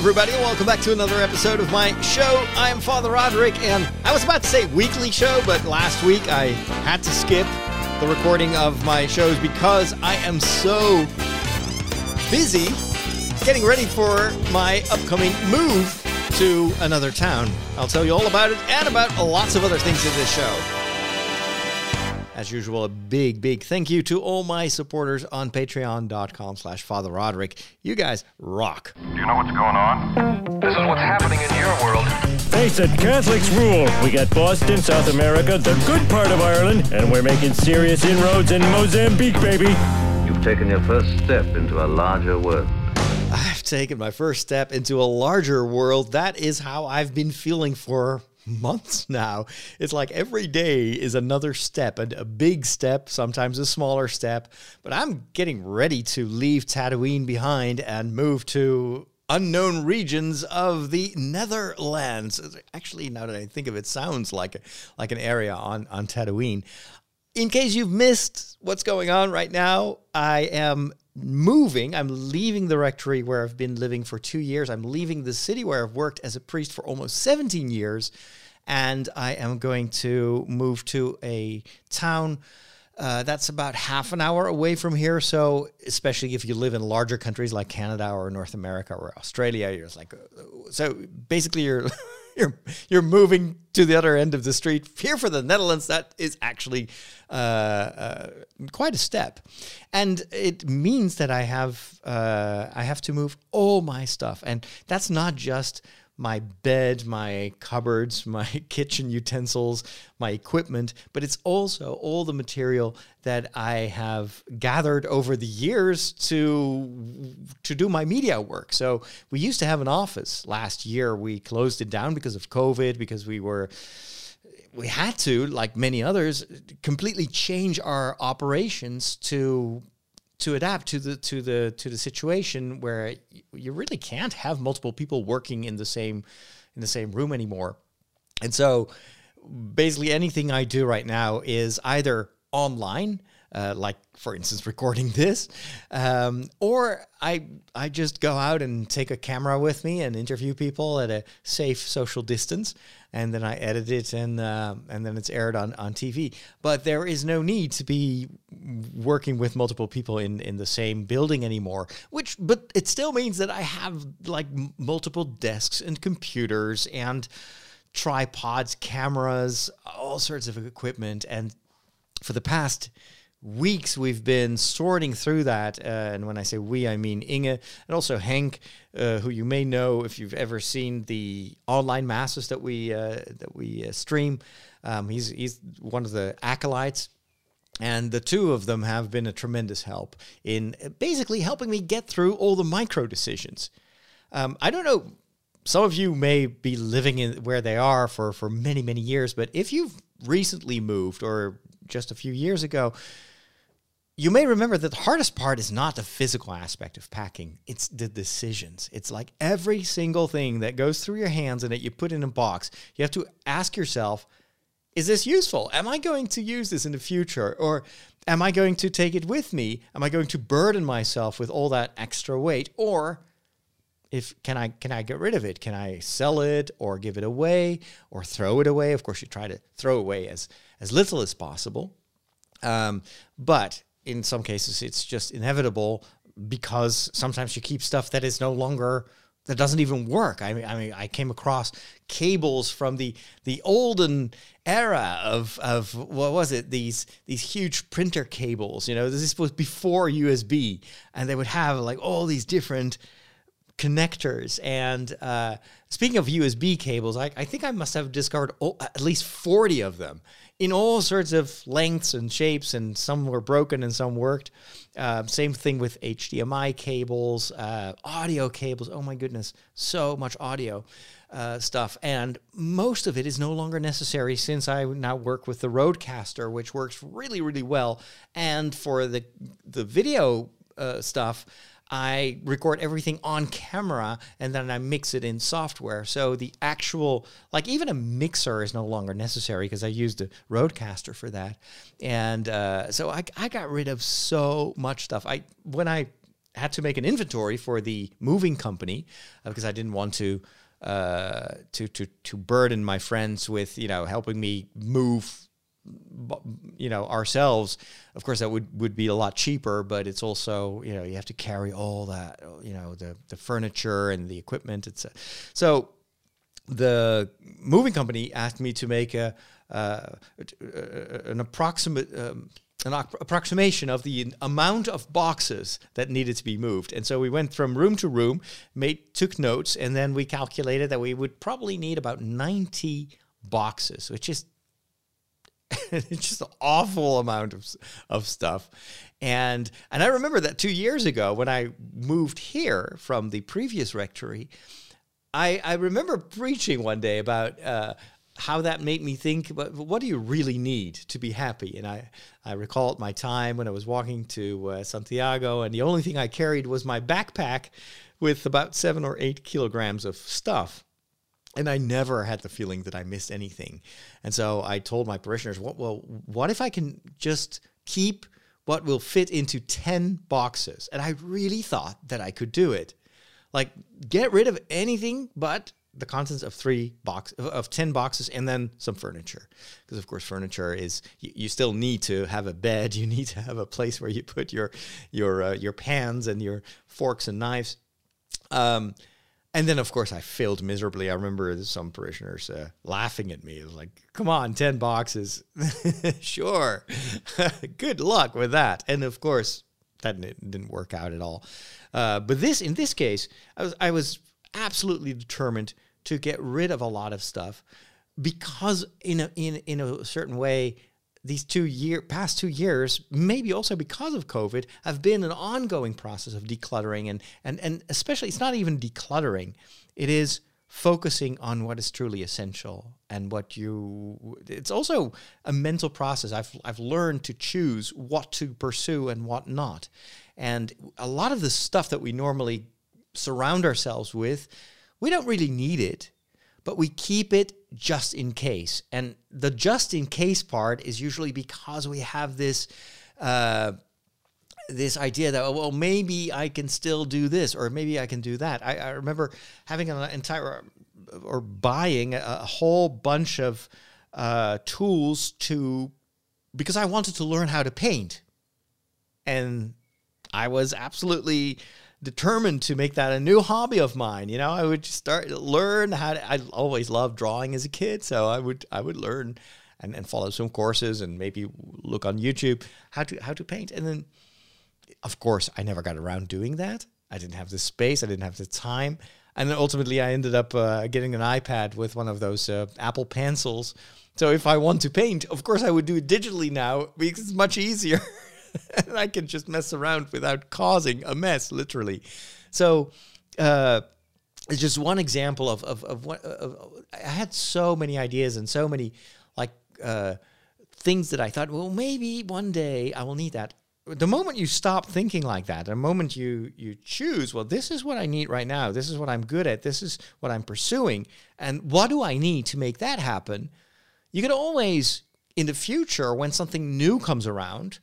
everybody, welcome back to another episode of my show. I am Father Roderick, and I was about to say weekly show, but last week I had to skip the recording of my shows because I am so busy getting ready for my upcoming move to another town. I'll tell you all about it and about lots of other things in this show. As usual, a big, big thank you to all my supporters on patreon.com slash Father Roderick. You guys rock. Do you know what's going on? This is what's happening in your world. Face it, Catholics rule. We got Boston, South America, the good part of Ireland, and we're making serious inroads in Mozambique, baby. You've taken your first step into a larger world. I've taken my first step into a larger world. That is how I've been feeling for months now. It's like every day is another step, and a big step, sometimes a smaller step. But I'm getting ready to leave Tatooine behind and move to unknown regions of the Netherlands. Actually, now that I think of it, sounds like like an area on on Tatooine. In case you've missed what's going on right now, I am moving. I'm leaving the rectory where I've been living for two years. I'm leaving the city where I've worked as a priest for almost 17 years. And I am going to move to a town uh, that's about half an hour away from here. So, especially if you live in larger countries like Canada or North America or Australia, you're like, uh, so basically you're. you're you're moving to the other end of the street here for the Netherlands. That is actually uh, uh, quite a step, and it means that I have uh, I have to move all my stuff, and that's not just my bed, my cupboards, my kitchen utensils, my equipment, but it's also all the material that I have gathered over the years to to do my media work. So we used to have an office. Last year we closed it down because of COVID because we were we had to, like many others, completely change our operations to to adapt to the to the to the situation where you really can't have multiple people working in the same in the same room anymore. And so basically anything I do right now is either online uh, like for instance recording this um, or I I just go out and take a camera with me and interview people at a safe social distance and then I edit it and uh, and then it's aired on, on TV but there is no need to be working with multiple people in, in the same building anymore which but it still means that I have like multiple desks and computers and tripods cameras all sorts of equipment. And for the past weeks we've been sorting through that uh, and when i say we i mean inge and also hank uh, who you may know if you've ever seen the online masses that we uh, that we uh, stream. Um, he's he's one of the acolytes and the two of them have been a tremendous help in basically helping me get through all the micro decisions. Um, i don't know some of you may be living in where they are for for many many years but if you've recently moved or just a few years ago you may remember that the hardest part is not the physical aspect of packing, it's the decisions. It's like every single thing that goes through your hands and that you put in a box, you have to ask yourself, is this useful? Am I going to use this in the future? Or am I going to take it with me? Am I going to burden myself with all that extra weight? Or if can I can I get rid of it? Can I sell it or give it away or throw it away? Of course, you try to throw away as as little as possible. Um, but in some cases it's just inevitable because sometimes you keep stuff that is no longer that doesn't even work. I mean, I mean, I came across cables from the the olden era of of what was it? These these huge printer cables. You know, this was before USB, and they would have like all these different connectors. And uh, speaking of USB cables, I, I think I must have discovered all, at least forty of them in all sorts of lengths and shapes, and some were broken and some worked. Uh, same thing with HDMI cables, uh, audio cables. Oh my goodness, so much audio uh, stuff. And most of it is no longer necessary since I now work with the Rodecaster, which works really, really well. And for the, the video uh, stuff, I record everything on camera and then I mix it in software. So the actual, like even a mixer is no longer necessary because I used a Rodecaster for that. And uh, so I, I got rid of so much stuff. I when I had to make an inventory for the moving company uh, because I didn't want to uh, to to to burden my friends with you know helping me move you know ourselves of course that would would be a lot cheaper but it's also you know you have to carry all that you know the the furniture and the equipment it's so the moving company asked me to make a uh, an approximate um, an approximation of the amount of boxes that needed to be moved. And so we went from room to room, made took notes, and then we calculated that we would probably need about 90 boxes, which is it's just an awful amount of, of stuff. And and I remember that two years ago when I moved here from the previous rectory, I, I remember preaching one day about uh, how that made me think, but what do you really need to be happy? And I, I recall my time when I was walking to uh, Santiago, and the only thing I carried was my backpack with about seven or eight kilograms of stuff. And I never had the feeling that I missed anything. And so I told my parishioners, well, well what if I can just keep what will fit into 10 boxes? And I really thought that I could do it. Like, get rid of anything but the contents of three box of 10 boxes and then some furniture because of course furniture is you, you, still need to have a bed you need to have a place where you put your your uh, your pans and your forks and knives um, and then of course i failed miserably. I remember some parishioners uh, laughing at me it was like come on 10 boxes. Sure. Good luck with that. And of course that didn't work out at all. Uh, but this in this case i was i was absolutely determined to get rid of a lot of stuff because in a, in in a certain way these two year past two years maybe also because of covid have been an ongoing process of decluttering and and and especially it's not even decluttering. It is focusing on what is truly essential and what you it's also a mental process. I've i've learned to choose what to pursue and what not. And a lot of the stuff that we normally surround ourselves with, we don't really need it, but we keep it just in case. And the just in case part is usually because we have this. Uh, this idea that well maybe I can still do this or maybe I can do that. I, I remember having an entire or buying a, a whole bunch of uh, tools to because I wanted to learn how to paint, and I was absolutely determined to make that a new hobby of mine. You know, I would start learn how to, I always loved drawing as a kid, so I would I would learn and, and follow some courses and maybe look on YouTube how to how to paint. And then of course I never got around doing that. I didn't have the space, I didn't have the time. And then ultimately I ended up uh, getting an iPad with one of those uh, Apple pencils. So if I want to paint, of course I would do it digitally now because it's much easier. and I can just mess around without causing a mess, literally. So, uh, it's just one example of of, of what of, I had so many ideas and so many like uh, things that I thought, well, maybe one day I will need that. The moment you stop thinking like that, the moment you you choose, well, this is what I need right now. This is what I'm good at. This is what I'm pursuing, and what do I need to make that happen? You can always, in the future, when something new comes around,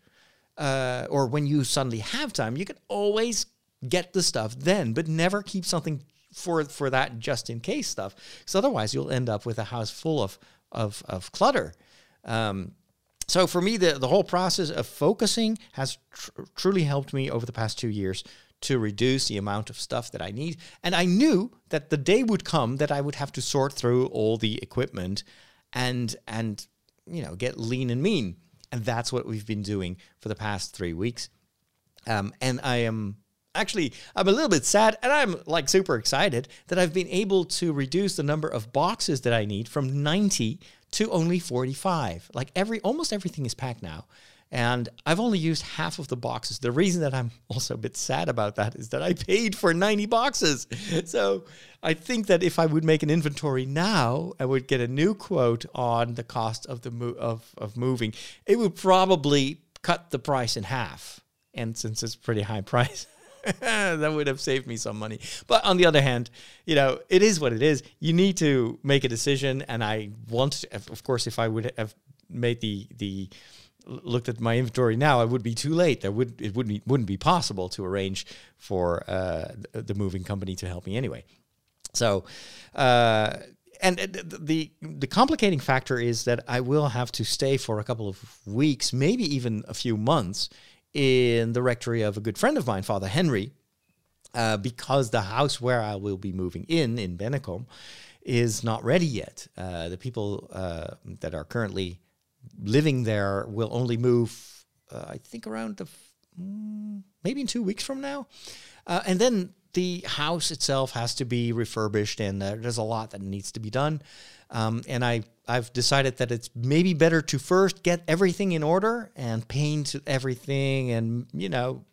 uh, or when you suddenly have time, you can always get the stuff then, but never keep something for for that just in case stuff, because otherwise you'll end up with a house full of of, of clutter. Um, so for me, the the whole process of focusing has tr- truly helped me over the past two years to reduce the amount of stuff that I need. And I knew that the day would come that I would have to sort through all the equipment and and you know get lean and mean. And that's what we've been doing for the past three weeks. Um, and I am actually, I'm a little bit sad and I'm like super excited that I've been able to reduce the number of boxes that I need from 90 to only 45. Like every, almost everything is packed now. And I've only used half of the boxes. The reason that I'm also a bit sad about that is that I paid for 90 boxes. So I think that if I would make an inventory now, I would get a new quote on the cost of the mo- of, of moving. It would probably cut the price in half. And since it's pretty high price, that would have saved me some money. But on the other hand, you know, it is what it is. You need to make a decision. And I want, to, of course, if I would have made the the looked at my inventory now, it would be too late. There would it wouldn't be, wouldn't be possible to arrange for uh, the, moving company to help me anyway. So, uh, and uh, the the complicating factor is that I will have to stay for a couple of weeks, maybe even a few months, in the rectory of a good friend of mine, Father Henry, uh, because the house where I will be moving in in Bennekom is not ready yet. Uh, the people uh, that are currently living there will only move, uh, I think, around the mm, maybe in two weeks from now, uh, and then the house itself has to be refurbished, and uh, there's a lot that needs to be done. Um, and I I've decided that it's maybe better to first get everything in order and paint everything, and you know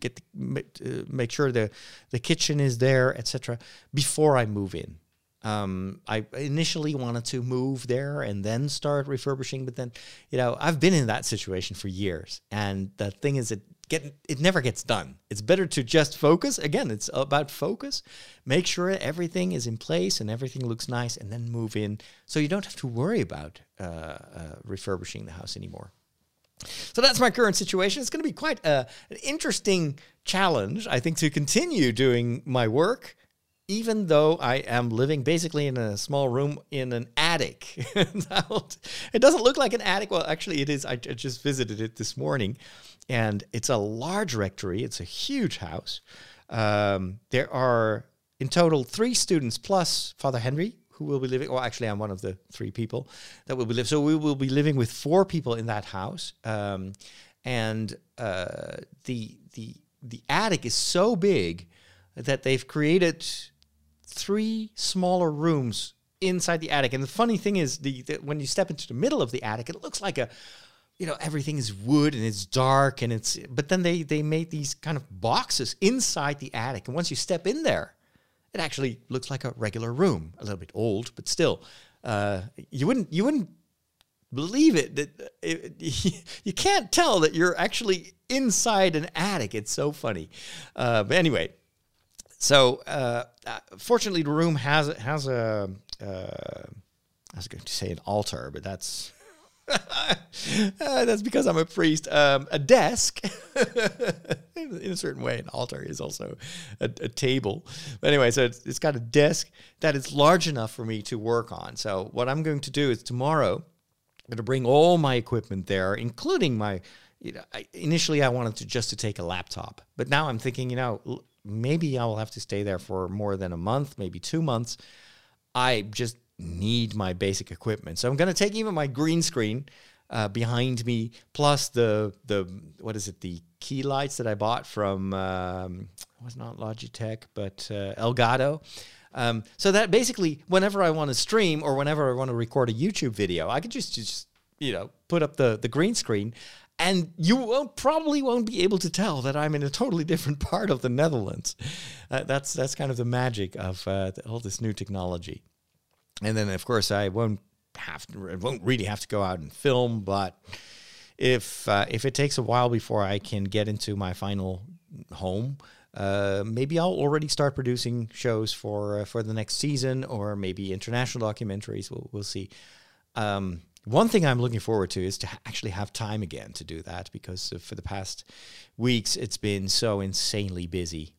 get the, uh, make sure the the kitchen is there, etc. Before I move in. Um, I initially wanted to move there and then start refurbishing, but then, you know, I've been in that situation for years, and the thing is, it get it never gets done. It's better to just focus. Again, it's about focus. Make sure everything is in place and everything looks nice, and then move in, so you don't have to worry about uh, uh, refurbishing the house anymore. So that's my current situation. It's going to be quite a, an interesting challenge, I think, to continue doing my work even though I am living basically in a small room in an attic. it doesn't look like an attic. Well, actually, it is. I just visited it this morning, and it's a large rectory. It's a huge house. Um, there are in total three students plus Father Henry, who will be living. Well, actually, I'm one of the three people that will be living. So we will be living with four people in that house, um, and uh, the the the attic is so big that they've created three smaller rooms inside the attic. And the funny thing is, the, the, when you step into the middle of the attic, it looks like a, you know, everything is wood and it's dark and it's. But then they they made these kind of boxes inside the attic, and once you step in there, it actually looks like a regular room. A little bit old, but still, uh, you wouldn't you wouldn't believe it that it, you can't tell that you're actually inside an attic. It's so funny. Uh, but anyway, so uh, uh, fortunately, the room has has a. Uh, I was going to say an altar, but that's uh, that's because I'm a priest. Um, a desk, in a certain way, an altar is also a, a table. But anyway, so it's, it's got a desk that is large enough for me to work on. So what I'm going to do is tomorrow, I'm going to bring all my equipment there, including my. You know, I, initially I wanted to just to take a laptop, but now I'm thinking, you know, maybe I will have to stay there for more than a month, maybe two months. I just need my basic equipment. So I'm going to take even my green screen uh, behind me, plus the the what is it? The key lights that I bought from um, was not Logitech, but uh, Elgato. Um, so that basically, whenever I want to stream or whenever I want to record a YouTube video, I can just just you know put up the the green screen and you won't, probably won't be able to tell that I'm in a totally different part of the Netherlands. Uh, that's that's kind of the magic of uh, all this new technology. And then, of course, I won't have to, won't really have to go out and film, but if uh, if it takes a while before I can get into my final home, uh, maybe I'll already start producing shows for uh, for the next season, or maybe international documentaries. We'll we'll see. Um, one thing I'm looking forward to is to actually have time again to do that because for the past weeks it's been so insanely busy.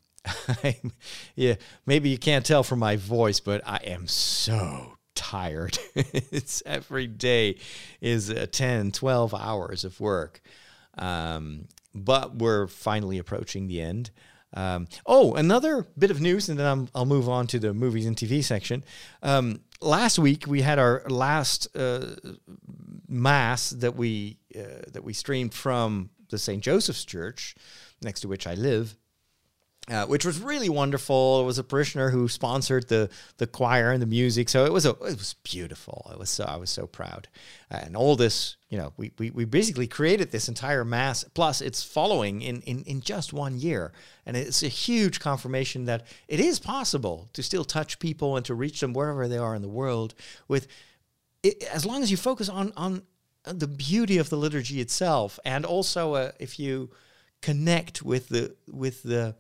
yeah, maybe you can't tell from my voice, but I am so tired. it's every day is uh, 10, 12 hours of work. Um, but we're finally approaching the end. Um, oh, another bit of news, and then i will move on to the movies and TV section. Um, last week we had our last uh, mass that we uh, that we streamed from the St. Joseph's Church, next to which I live, uh, which was really wonderful. It was a parishioner who sponsored the the choir and the music, so it was a it was beautiful. It was so I was so proud, and all this you know we, we we basically created this entire mass. Plus it's following in in in just one year, and it's a huge confirmation that it is possible to still touch people and to reach them wherever they are in the world with it, as long as you focus on on the beauty of the liturgy itself, and also uh, if you connect with the with the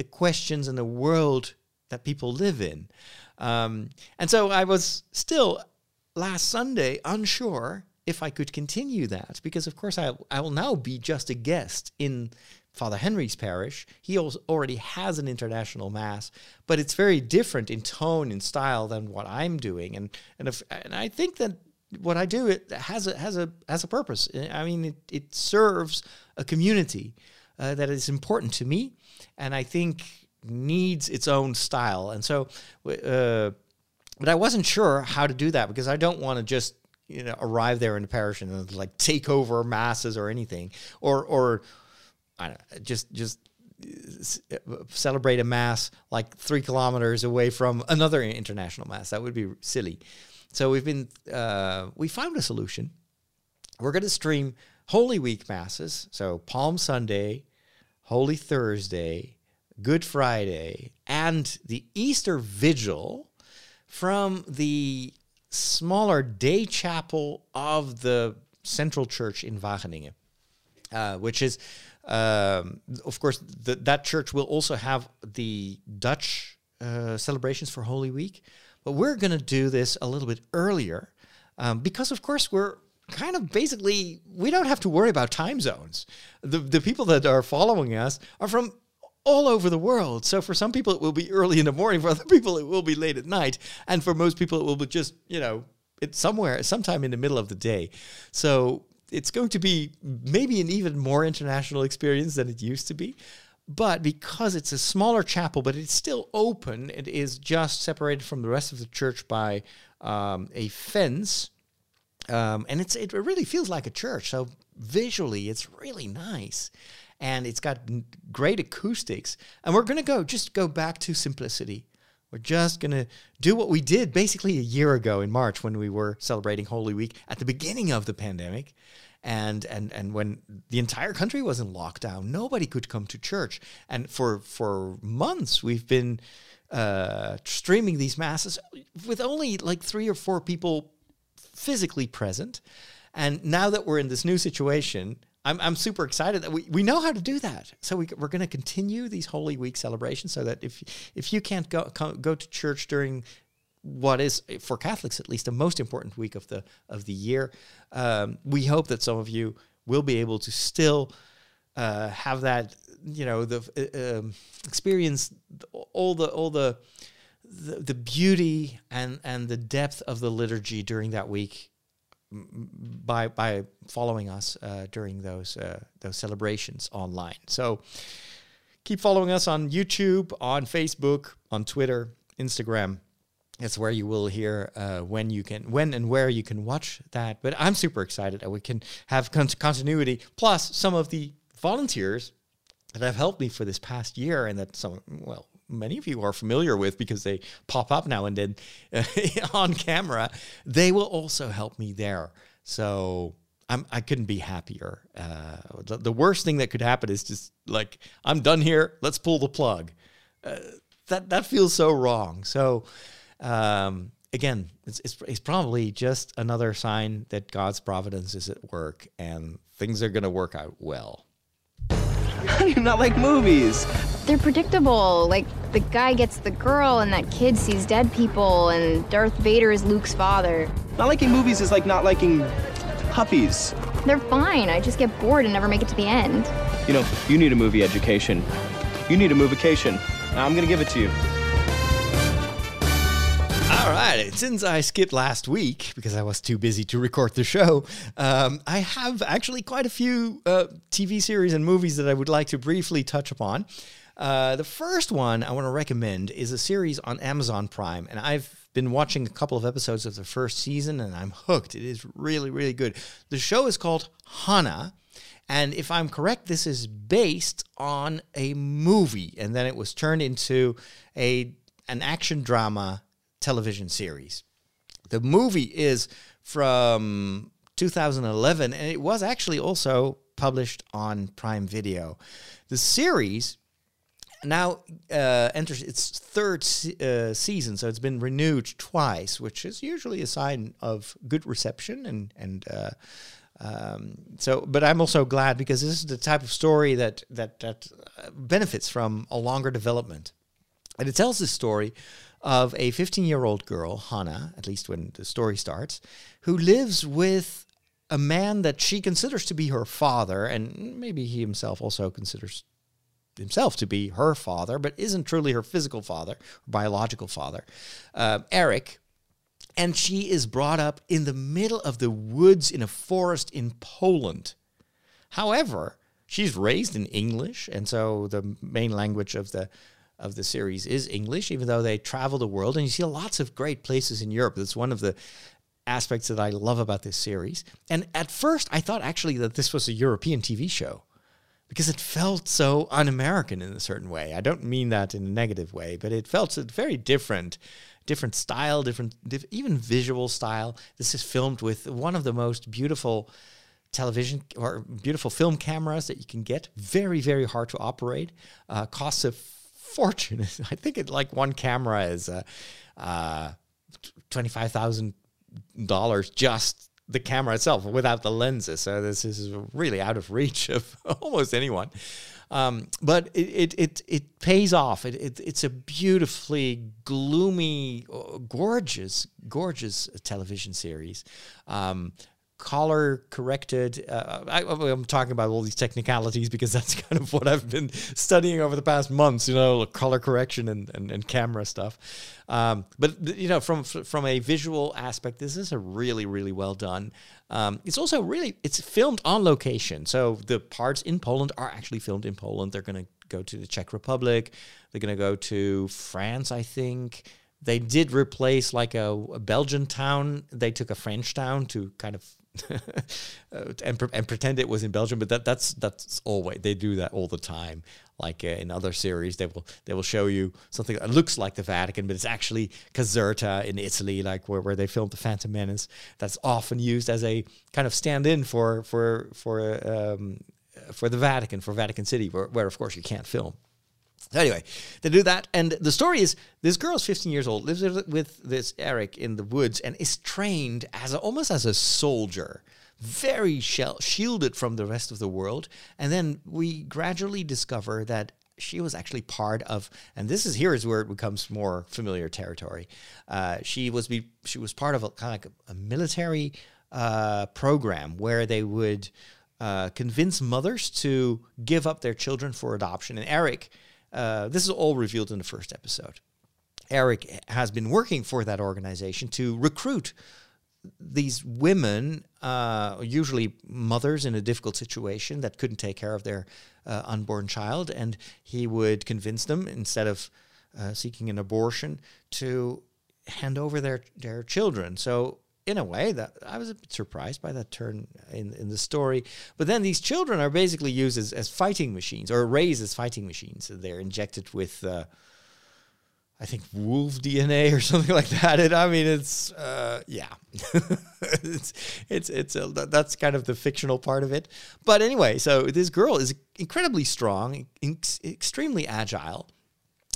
the questions in the world that people live in. Um, and so I was still last Sunday unsure if I could continue that, because of course I, I will now be just a guest in Father Henry's parish. He already has an international mass, but it's very different in tone and style than what I'm doing. And and if, and I think that what I do it has a has a has a purpose. I mean, it, it serves a community uh, that is important to me, and I think needs its own style. And so, uh, but I wasn't sure how to do that because I don't want to just you know arrive there in the parish and like take over masses or anything, or or I don't, just just celebrate a mass like three kilometers away from another international mass. That would be silly. So we've been uh, we found a solution. We're going to stream Holy Week masses, so Palm Sunday, Holy Thursday, Good Friday, and the Easter Vigil from the smaller day chapel of the Central Church in Wageningen, uh, which is, um, of course, the, that church will also have the Dutch uh, celebrations for Holy Week. But we're going to do this a little bit earlier um, because, of course, we're kind of basically, we don't have to worry about time zones. The, the people that are following us are from all over the world. So for some people, it will be early in the morning. For other people, it will be late at night. And for most people, it will be just, you know, it's somewhere, sometime in the middle of the day. So it's going to be maybe an even more international experience than it used to be. But because it's a smaller chapel, but it's still open, it is just separated from the rest of the church by um, a fence. Um, and it's it really feels like a church. So visually, it's really nice. And it's got great acoustics. And we're going to go, just go back to simplicity. We're just going to do what we did basically a year ago in March when we were celebrating Holy Week at the beginning of the pandemic and and and when the entire country was in lockdown, nobody could come to church. And for for months, we've been uh, streaming these masses with only like three or four people physically present. And now that we're in this new situation, I'm, I'm super excited that we, we know how to do that. So we, we're going to continue these Holy Week celebrations so that if if you can't go go to church during what is for Catholics at least the most important week of the of the year. Um, we hope that some of you will be able to still uh, have that you know the uh, um, experience all the all the, the the beauty and and the depth of the liturgy during that week by by following us uh, during those uh, those celebrations online. So keep following us on YouTube, on Facebook, on Twitter, Instagram it's where you will hear uh, when you can, when and where you can watch that. But I'm super excited that we can have con- continuity. Plus, some of the volunteers that have helped me for this past year, and that some, well, many of you are familiar with because they pop up now and then on camera. They will also help me there. So I'm, I couldn't be happier. Uh, the, the, worst thing that could happen is just like I'm done here. Let's pull the plug. Uh, that that feels so wrong. So um, again, it's, it's, it's probably just another sign that God's providence is at work and things are going to work out well. How do you not like movies? They're predictable. Like the guy gets the girl, and that kid sees dead people, and Darth Vader is Luke's father. Not liking movies is like not liking puppies. They're fine. I just get bored and never make it to the end. You know, you need a movie education. You need a movication. I'm gonna give it to you. All right. Since I skipped last week because I was too busy to record the show, um, I have actually quite a few uh, TV series and movies that I would like to briefly touch upon. Uh, the first one I want to recommend is a series on Amazon Prime, and I've been watching a couple of episodes of the first season, and I'm hooked. It is really, really good. The show is called Hanna. And if I'm correct, this is based on a movie, and then it was turned into a an action drama television series. The movie is from 2011, and it was actually also published on Prime Video. The series now uh, enters its third se- uh, season, so it's been renewed twice, which is usually a sign of good reception and and. Uh, um, so, but I'm also glad because this is the type of story that that that uh, benefits from a longer development, and it tells the story of a 15 year old girl, Hanna, at least when the story starts, who lives with a man that she considers to be her father, and maybe he himself also considers himself to be her father, but isn't truly her physical father, biological father, uh, Eric. And she is brought up in the middle of the woods in a forest in Poland. However, she's raised in English, and so the main language of the of the series is English, even though they travel the world. And you see lots of great places in Europe. That's one of the aspects that I love about this series. And at first, I thought actually that this was a European TV show because it felt so un American in a certain way. I don't mean that in a negative way, but it felt very different. Different style, different, diff- even visual style. This is filmed with one of the most beautiful television or beautiful film cameras that you can get. Very, very hard to operate. Uh, costs a fortune. I think it like one camera is uh, uh, twenty five thousand dollars just the camera itself without the lenses. So this is really out of reach of almost anyone. Um, but it, it, it, it, pays off. It, it, it's a beautifully gloomy, uh, gorgeous, gorgeous television series. Um, color corrected. Uh, I, am talking about all these technicalities because that's kind of what I've been studying over the past months. You know, color correction and and, and camera stuff. Um, but you know, from from a visual aspect, this is a really really well done. Um, it's also really it's filmed on location, so the parts in Poland are actually filmed in Poland. They're going to go to the Czech Republic. They're going to go to France, I think. They did replace like a, a Belgian town. They took a French town to kind of and and pretend it was in Belgium, but that that's that's always they do that all the time. Like uh, in other series, they will they will show you something that looks like the Vatican, but it's actually Caserta in Italy, like where, where they filmed the Phantom Menace. That's often used as a kind of stand-in for for for um, for the Vatican, for Vatican City, where, where of course you can't film. Anyway, they do that, and the story is this girl is 15 years old, lives with this Eric in the woods, and is trained as a, almost as a soldier, very shielded from the rest of the world. And then we gradually discover that she was actually part of, and this is here is where it becomes more familiar territory. Uh, she was be, she was part of a kind of like a, a military uh, program where they would uh, convince mothers to give up their children for adoption. And Eric uh, this is all revealed in the first episode. Eric has been working for that organization to recruit these women, uh, usually mothers in a difficult situation that couldn't take care of their uh, unborn child, and he would convince them instead of uh, seeking an abortion to hand over their their children. So in a way that I was a bit surprised by that turn in, in the story. But then these children are basically used as, as fighting machines or raised as fighting machines. They're injected with, uh, I think, wolf DNA or something like that. And I mean, it's uh, yeah, it's it's it's a, that's kind of the fictional part of it. But anyway, so this girl is incredibly strong, extremely agile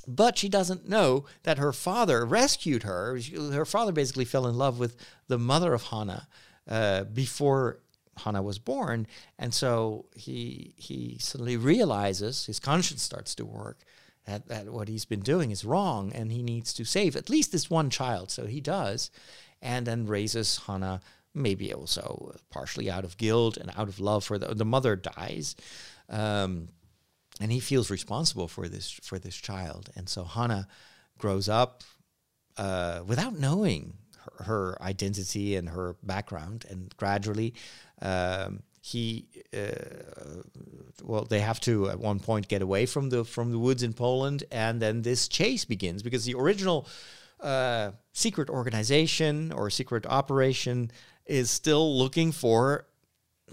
but she doesn't know that her father rescued her. Her father basically fell in love with the mother of Hanna uh, before Hanna was born, and so he he suddenly realizes his conscience starts to work that, that what he's been doing is wrong, and he needs to save at least this one child. So he does, and then raises Hanna. Maybe also partially out of guilt and out of love for the the mother dies. Um, and he feels responsible for this for this child. And so Hanna grows up uh, without knowing her, her, identity and her background, and gradually. Um, he uh, well they have to at one point get away from the from the woods in Poland and then this chase begins because the original uh, secret organization or secret operation is still looking for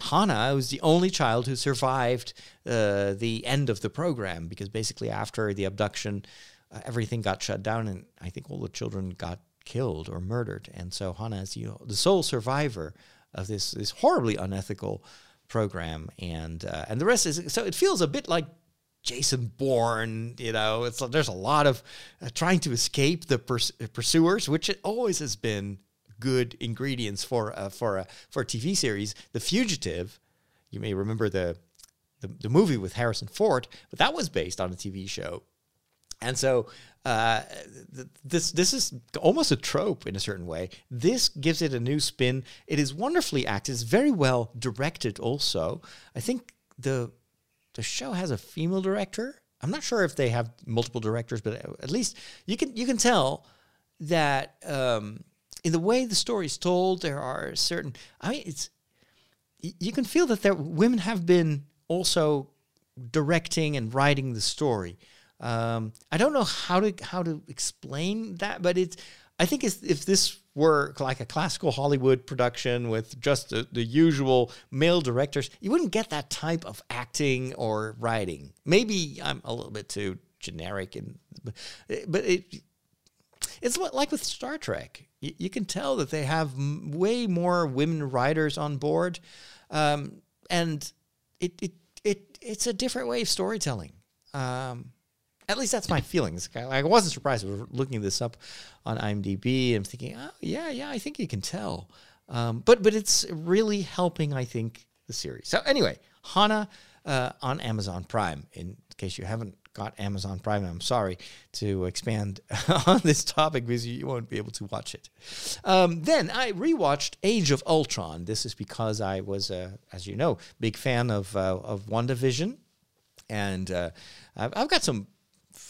Hanna was the only child who survived uh, the end of the program because basically after the abduction, uh, everything got shut down, and I think all the children got killed or murdered. And so Hanna is you know, the sole survivor of this this horribly unethical program, and uh, and the rest is so it feels a bit like Jason Bourne, you know, it's there's a lot of uh, trying to escape the pers- pursuers, which it always has been good ingredients for uh, for a for a TV series. The Fugitive, you may remember the, the the movie with Harrison Ford, but that was based on a TV show. And so uh, th- this this is almost a trope in a certain way. This gives it a new spin. It is wonderfully acted. It's very well directed. Also, I think the the show has a female director. I'm not sure if they have multiple directors, but at least you can you can tell that um, in the way the story is told, there are certain. I mean, it's you can feel that there women have been also directing and writing the story. Um, I don't know how to how to explain that, but it's. I think it's, if this were like a classical Hollywood production with just the, the usual male directors, you wouldn't get that type of acting or writing. Maybe I'm a little bit too generic, and but it it's like with Star Trek. You, you can tell that they have way more women writers on board, um, and it, it it it's a different way of storytelling. Um, at least that's my feelings. I wasn't surprised. Was looking this up on IMDb and thinking, oh yeah, yeah, I think you can tell. Um, but but it's really helping, I think, the series. So anyway, Hanna uh, on Amazon Prime. In case you haven't got Amazon Prime, I'm sorry to expand on this topic because you won't be able to watch it. Um, then I rewatched Age of Ultron. This is because I was, uh, as you know, big fan of uh, of WandaVision and uh, I've, I've got some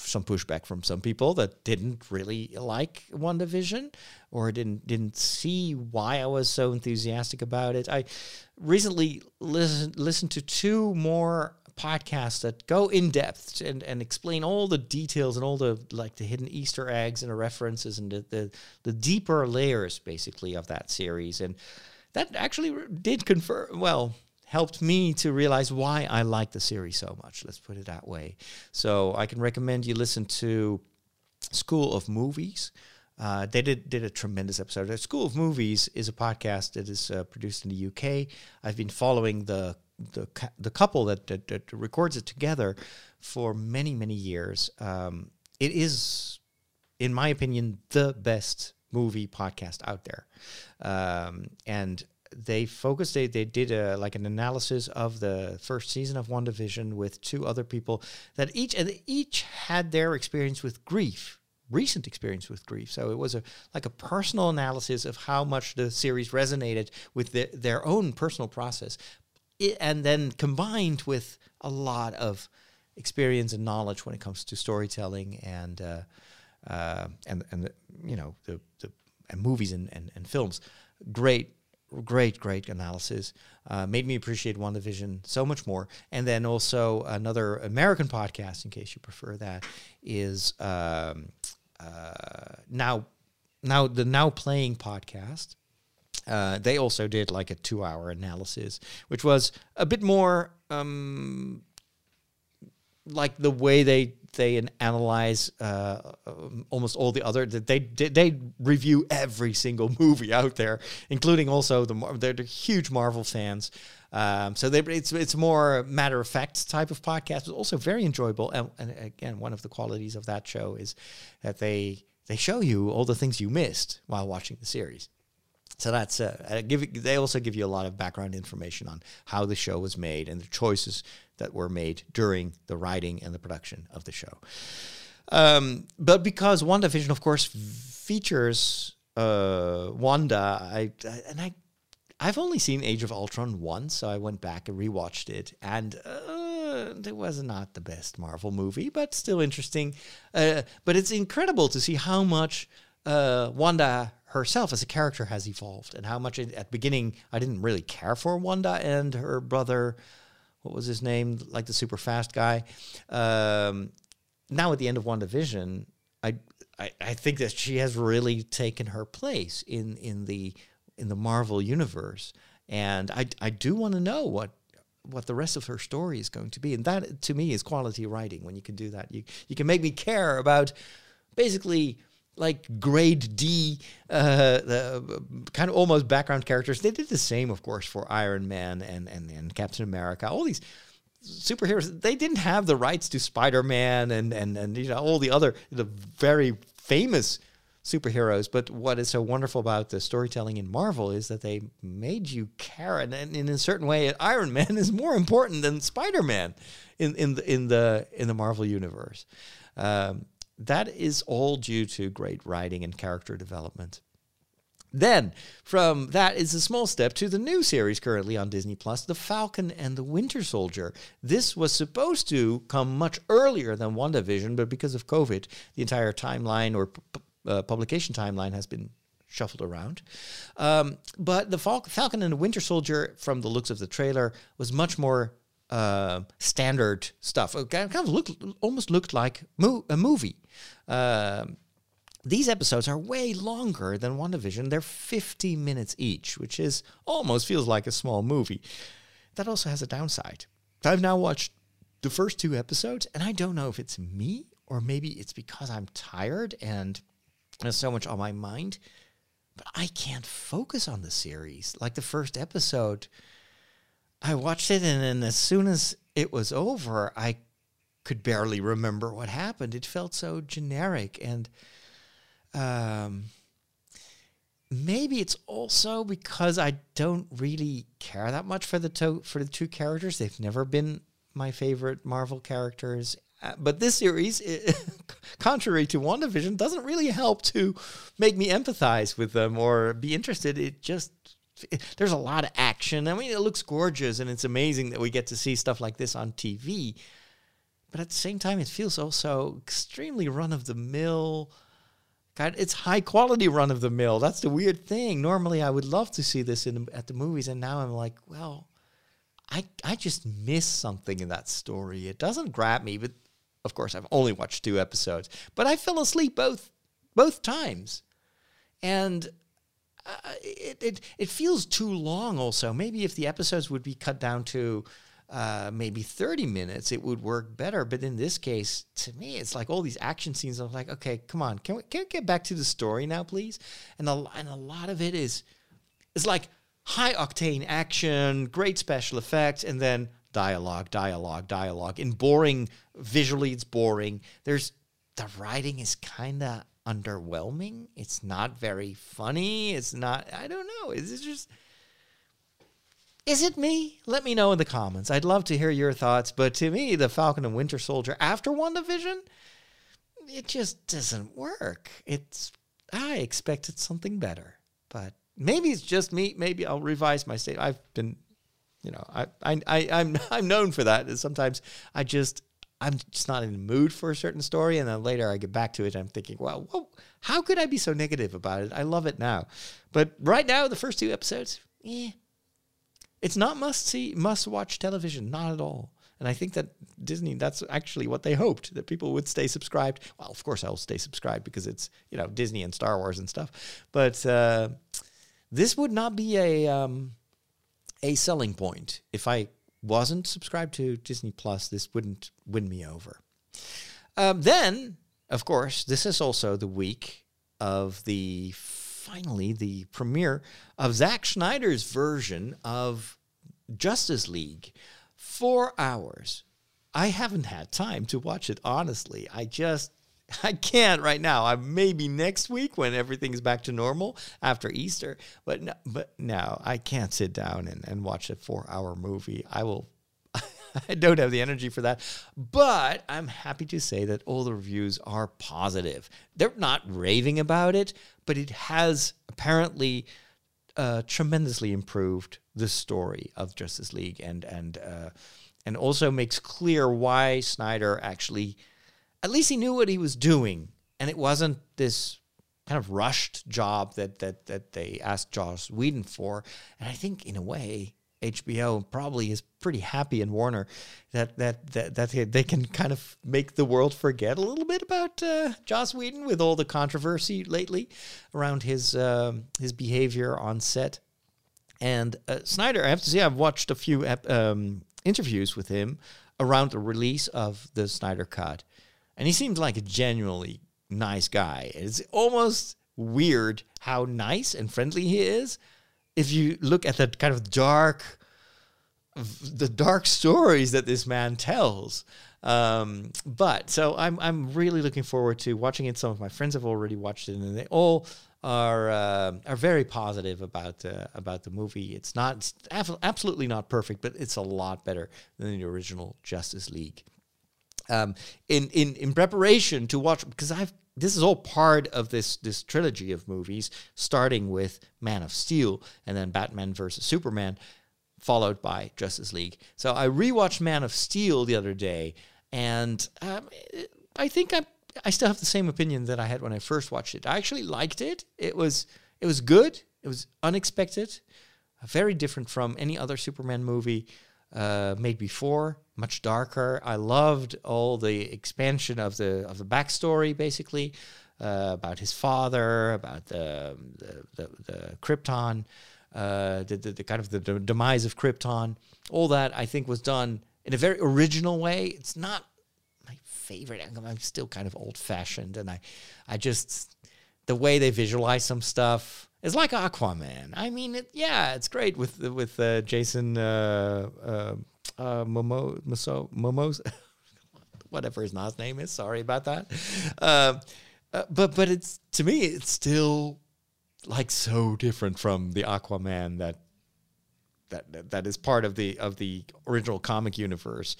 some pushback from some people that didn't really like WandaVision or didn't didn't see why I was so enthusiastic about it. I recently listened listened to two more podcasts that go in depth and, and explain all the details and all the like the hidden Easter eggs and the references and the, the the deeper layers basically of that series and that actually did confirm well helped me to realize why I like the series so much. Let's put it that way. So I can recommend you listen to School of Movies. Uh, they did did a tremendous episode. Uh, School of Movies is a podcast that is uh, produced in the UK. I've been following the the the couple that, that, that records it together for many many years. Um, it is in my opinion, the best movie podcast out there. Um, and they focused, they, they did a, like an analysis of the first season of WandaVision with two other people that each, and each had their experience with grief recent experience with grief. So it was a like a personal analysis of how much the series resonated with the, their own personal process, it, and then combined with a lot of experience and knowledge when it comes to storytelling and uh, uh, and and the, you know the, the and movies and, and, and films. Great, great, great analysis. Uh, made me appreciate WandaVision so much more. And then also another American podcast, in case you prefer that, is um, uh, now now the now playing podcast. Uh, they also did like a two-hour analysis, which was a bit more um, like the way they they analyze uh, um, almost all the other they they they review every single movie out there, including also the they're, they're huge Marvel fans. Um, so they, it's it's more matter of fact type of podcast, but also very enjoyable. And, and again, one of the qualities of that show is that they they show you all the things you missed while watching the series. So that's uh, uh, give. They also give you a lot of background information on how the show was made and the choices that were made during the writing and the production of the show. Um, but because WandaVision, of course, features uh, Wanda, I, and I, I've only seen Age of Ultron once, so I went back and rewatched it, and uh, it was not the best Marvel movie, but still interesting. Uh, but it's incredible to see how much uh, Wanda herself as a character has evolved, and how much it, at the beginning I didn't really care for Wanda and her brother. What was his name? Like the super fast guy. Um, now at the end of WandaVision, I, I I think that she has really taken her place in in the in the Marvel universe, and I I do want to know what what the rest of her story is going to be, and that to me is quality writing. When you can do that, you you can make me care about basically like grade D, uh, kind of almost background characters. They did the same, of course, for Iron Man and and, and Captain America. All these superheroes they didn't have the rights to Spider-Man and and and you know all the other the very famous superheroes but what is so wonderful about the storytelling in Marvel is that they made you care and, and in a certain way Iron Man is more important than Spider-Man in in the in the in the Marvel universe um, that is all due to great writing and character development. Then, from that is a small step to the new series currently on Disney Plus, The Falcon and the Winter Soldier. This was supposed to come much earlier than WandaVision, but because of COVID, the entire timeline or uh, publication timeline has been shuffled around. Um, but the Fal- Falcon and the Winter Soldier, from the looks of the trailer, was much more uh, standard stuff. It kind of looked almost looked like mo- a movie. Um, these episodes are way longer than WandaVision. They're 50 minutes each, which is almost feels like a small movie. That also has a downside. I've now watched the first two episodes, and I don't know if it's me or maybe it's because I'm tired and there's so much on my mind, but I can't focus on the series. Like the first episode, I watched it, and then as soon as it was over, I could barely remember what happened. It felt so generic and um, maybe it's also because I don't really care that much for the to- for the two characters. They've never been my favorite Marvel characters. Uh, but this series, i contrary to WandaVision, doesn't really help to make me empathize with them or be interested. It just it, there's a lot of action. I mean, it looks gorgeous and it's amazing that we get to see stuff like this on TV. But at the same time, it feels also extremely run of the mill. God, it's high quality run of the mill. That's the weird thing. Normally, I would love to see this in at the movies, and now I'm like, well, I I just miss something in that story. It doesn't grab me, but of course, I've only watched two episodes, but I fell asleep both both times, and uh, it, it it feels too long. Also, maybe if the episodes would be cut down to uh, maybe 30 minutes, it would work better. But in this case, to me, it's like all these action scenes. I'm like, okay, come on, can we, can we get back to the story now, please? And a, and a lot of it is, is like high octane action, great special effects, and then dialogue, dialogue, dialogue. In boring, visually, it's boring. There's the writing is kind of underwhelming. It's not very funny. It's not, I don't know. It's just, is it me? Let me know in the comments. I'd love to hear your thoughts. But to me, the Falcon and Winter Soldier after WandaVision, it just doesn't work. It's I expected something better, but maybe it's just me. Maybe I'll revise my state. I've been, you know, I I, I I'm I'm known for that. Sometimes I just I'm just not in the mood for a certain story, and then later I get back to it. I'm thinking, well, well, how could I be so negative about it? I love it now, but right now the first two episodes, eh, it's not must see, must watch television, not at all. And I think that Disney, that's actually what they hoped that people would stay subscribed. Well, of course, I'll stay subscribed because it's you know Disney and Star Wars and stuff. But uh, this would not be a um, a selling point if I wasn't subscribed to Disney Plus. This wouldn't win me over. Um, then, of course, this is also the week of the finally the premiere of Zack Snyder's version of Justice League. Four hours. I haven't had time to watch it, honestly. I just, I can't right now. I maybe next week when everything's back to normal after Easter. But no, but no, I can't sit down and, and watch a four hour movie. I will I don't have the energy for that. But I'm happy to say that all the reviews are positive. They're not raving about it, but it has apparently uh, tremendously improved the story of Justice League and and uh, and also makes clear why Snyder actually, at least he knew what he was doing, and it wasn't this kind of rushed job that that that they asked Joss Whedon for. And I think in a way, HBO probably is pretty happy in Warner that that that, that they, can kind of make the world forget a little bit about uh, Joss Whedon with all the controversy lately around his um, his behavior on set. And uh, Snyder, I have to say, I've watched a few um, interviews with him around the release of the Snyder Cut, and he seems like a genuinely nice guy. It's almost weird how nice and friendly he is if you look at the kind of dark the dark stories that this man tells um, but so I'm I'm really looking forward to watching it. Some of my friends have already watched it, and they all are uh, are very positive about uh, about the movie. It's not it's absolutely not perfect, but it's a lot better than the original Justice League. Um, in in in preparation to watch because I've this is all part of this this trilogy of movies, starting with Man of Steel and then Batman versus Superman, followed by Justice League. So I rewatched Man of Steel the other day, and um, I think I I still have the same opinion that I had when I first watched it. I actually liked it. It was it was good. It was unexpected, very different from any other Superman movie uh, made before. Much darker. I loved all the expansion of the of the backstory, basically uh, about his father, about the the, the, the Krypton, uh, the, the, the kind of the, the demise of Krypton. All that I think was done in a very original way. It's not my favorite. I'm, I'm still kind of old fashioned, and I I just the way they visualize some stuff is like Aquaman. I mean, it, yeah, it's great with with uh, Jason uh, uh, Momo, Momo, Momos, whatever his last name is. Sorry about that. Uh, uh, but but it's to me, it's still like so different from the Aquaman that that that, that is part of the of the original comic universe.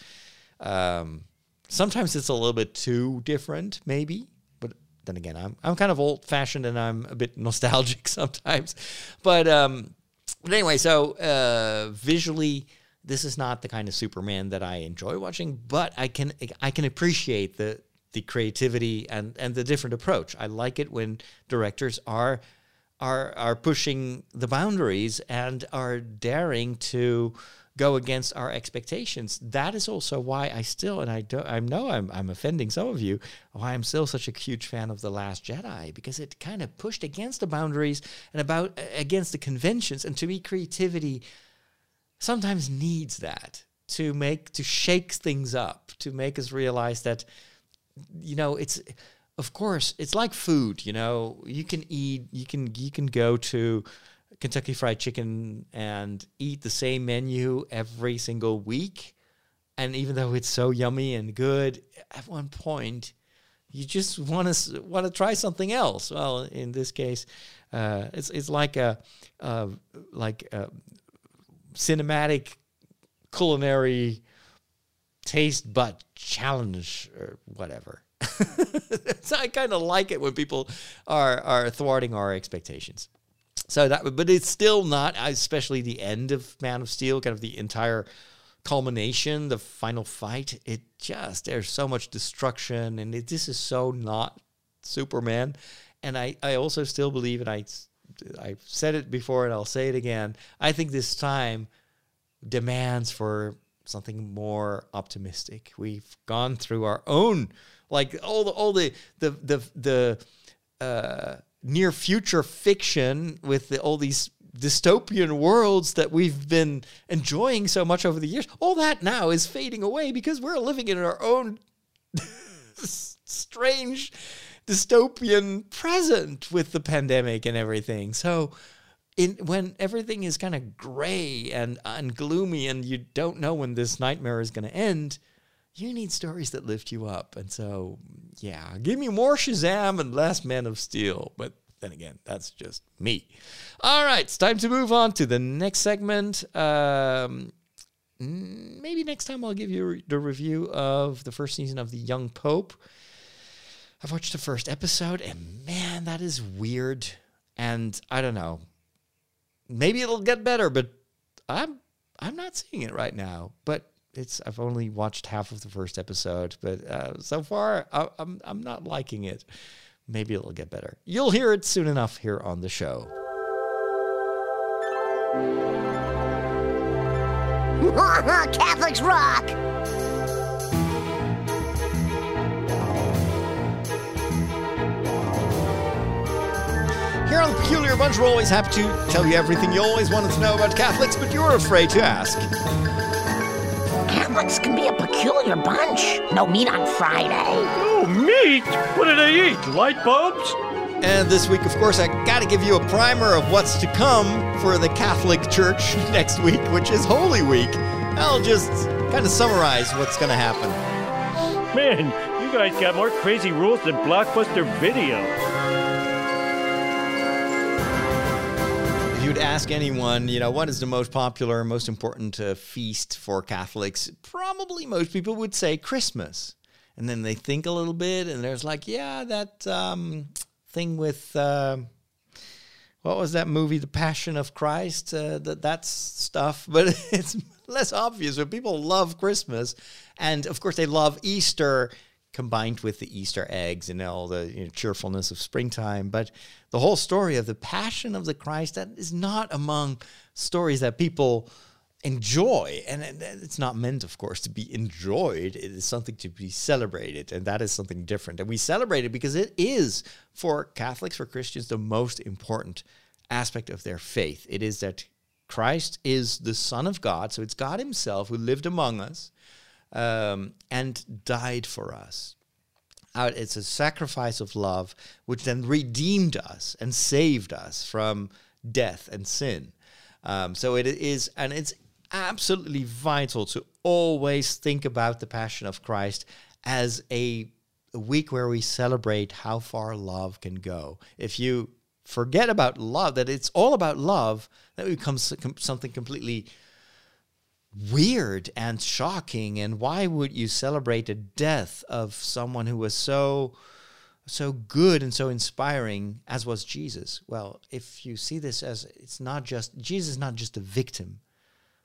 Um, sometimes it's a little bit too different, maybe. But then again, I'm I'm kind of old fashioned and I'm a bit nostalgic sometimes. But um, but anyway, so uh, visually, this is not the kind of Superman that I enjoy watching, but I can I can appreciate the the creativity and and the different approach. I like it when directors are are are pushing the boundaries and are daring to go against our expectations. That is also why I still and I don't I know I'm I'm offending some of you why I'm still such a huge fan of the Last Jedi because it kind of pushed against the boundaries and about against the conventions and to me creativity sometimes needs that to make to shake things up to make us realize that you know it's of course it's like food you know. You can eat you can you can go to kentucky fried chicken and eat the same menu every single week. And even though it's so yummy and good at one point you just want to want to try something else. Well in this case uh, it's it's like a uh, like a cinematic culinary taste bud challenge or whatever. so I kind of like it when people are are thwarting our expectations. So that, but it's still not, especially the end of Man of Steel, kind of the entire culmination, the final fight. It just there's so much destruction, and it, this is so not Superman. And I I also still believe, and I I've said it before, and I'll say it again. I think this time demands for something more optimistic. We've gone through our own like all the all the the the the uh, near future fiction with the, all these dystopian worlds that we've been enjoying so much over the years. All that now is fading away because we're living in our own strange dystopian present with the pandemic and everything. So in when everything is kind of gray and, and gloomy and you don't know when this nightmare is going to end, you need stories that lift you up. And so, yeah, give me more Shazam and less Man of Steel. But then again, that's just me. All right, it's time to move on to the next segment. Um, maybe next time I'll give you the review of the first season of The Young Pope. I've watched the first episode, and man, that is weird. And I don't know. Maybe it'll get better, but I'm I'm not seeing it right now. But it's I've only watched half of the first episode, but uh, so far I, I'm I'm not liking it. Maybe it'll get better. You'll hear it soon enough here on the show. Catholics rock! Here on the Peculiar Bunch, we're always happy to tell you everything you always wanted to know about Catholics, but you're afraid to ask. Catholics can be a peculiar bunch. No meat on Friday. Oh, meat? What do they eat? Light bulbs? And this week, of course, I got to give you a primer of what's to come for the Catholic Church next week, which is Holy Week. I'll just kind of summarize what's going to happen. Man, you guys got more crazy rules than Blockbuster Video. You'd ask anyone, you know, what is the most popular, most important uh, feast for Catholics, probably most people would say Christmas. and then they think a little bit, and there's like, yeah, that um, thing with. Uh, what was that movie, The Passion of Christ? Uh, that that's stuff, but it's less obvious. But people love Christmas, and of course they love Easter combined with the Easter eggs and all the you know, cheerfulness of springtime. But the whole story of the Passion of the Christ that is not among stories that people enjoy, and it's not meant, of course, to be enjoyed. It is something to be celebrated, and that is something different. And we celebrate it because it is for Catholics, for Christians, the most important aspect of their faith. It is that Christ is the Son of God, so it's God Himself who lived among us um, and died for us. Uh, it's a sacrifice of love which then redeemed us and saved us from death and sin. Um, so it is, and it's absolutely vital to always think about the Passion of Christ as a, a week where we celebrate how far love can go. If you forget about love, that it's all about love, that becomes something completely weird and shocking. And why would you celebrate the death of someone who was so so good and so inspiring as was Jesus? Well, if you see this as it's not just Jesus is not just a victim,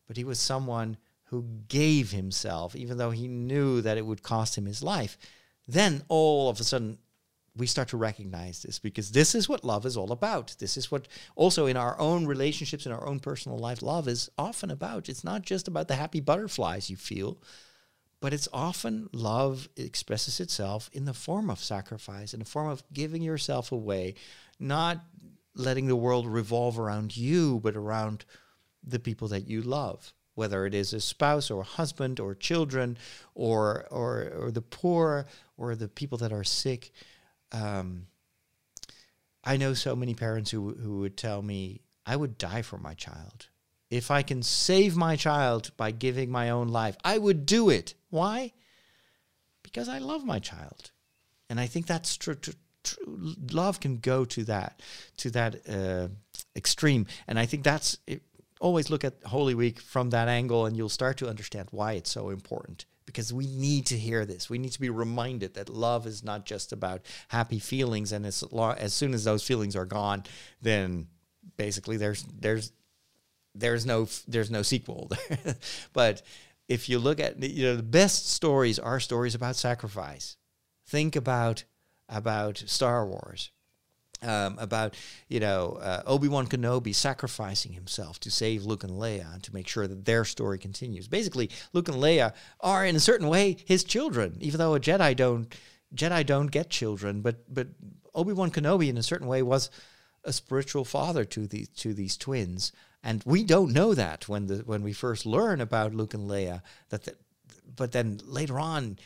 but he was someone who gave himself, even though he knew that it would cost him his life. Then all of a sudden we start to recognize this because this is what love is all about. This is what also in our own relationships, in our own personal life, love is often about. It's not just about the happy butterflies you feel, but it's often love expresses itself in the form of sacrifice, in the form of giving yourself away, not letting the world revolve around you, but around the people that you love whether it is a spouse or a husband or children or or or the poor or the people that are sick um, I know so many parents who who would tell me I would die for my child. If I can save my child by giving my own life, I would do it. Why? Because I love my child, and I think that's true. Tr- tr- love can go to that to that uh, extreme, and I think that's it, always look at Holy Week from that angle, and you'll start to understand why it's so important because we need to hear this. We need to be reminded that love is not just about happy feelings, and as, as soon as those feelings are gone, then basically there's there's there's no there's no sequel. but if you look at you know the best stories are stories about sacrifice. Think about about Star Wars um, about you know uh, Obi Wan Kenobi sacrificing himself to save Luke and Leia and to make sure that their story continues. Basically, Luke and Leia are in a certain way his children, even though a Jedi don't Jedi don't get children, but but Obi Wan Kenobi in a certain way was a spiritual father to these to these twins, and we don't know that when the when we first learn about Luke and Leia. That, the, but then later on,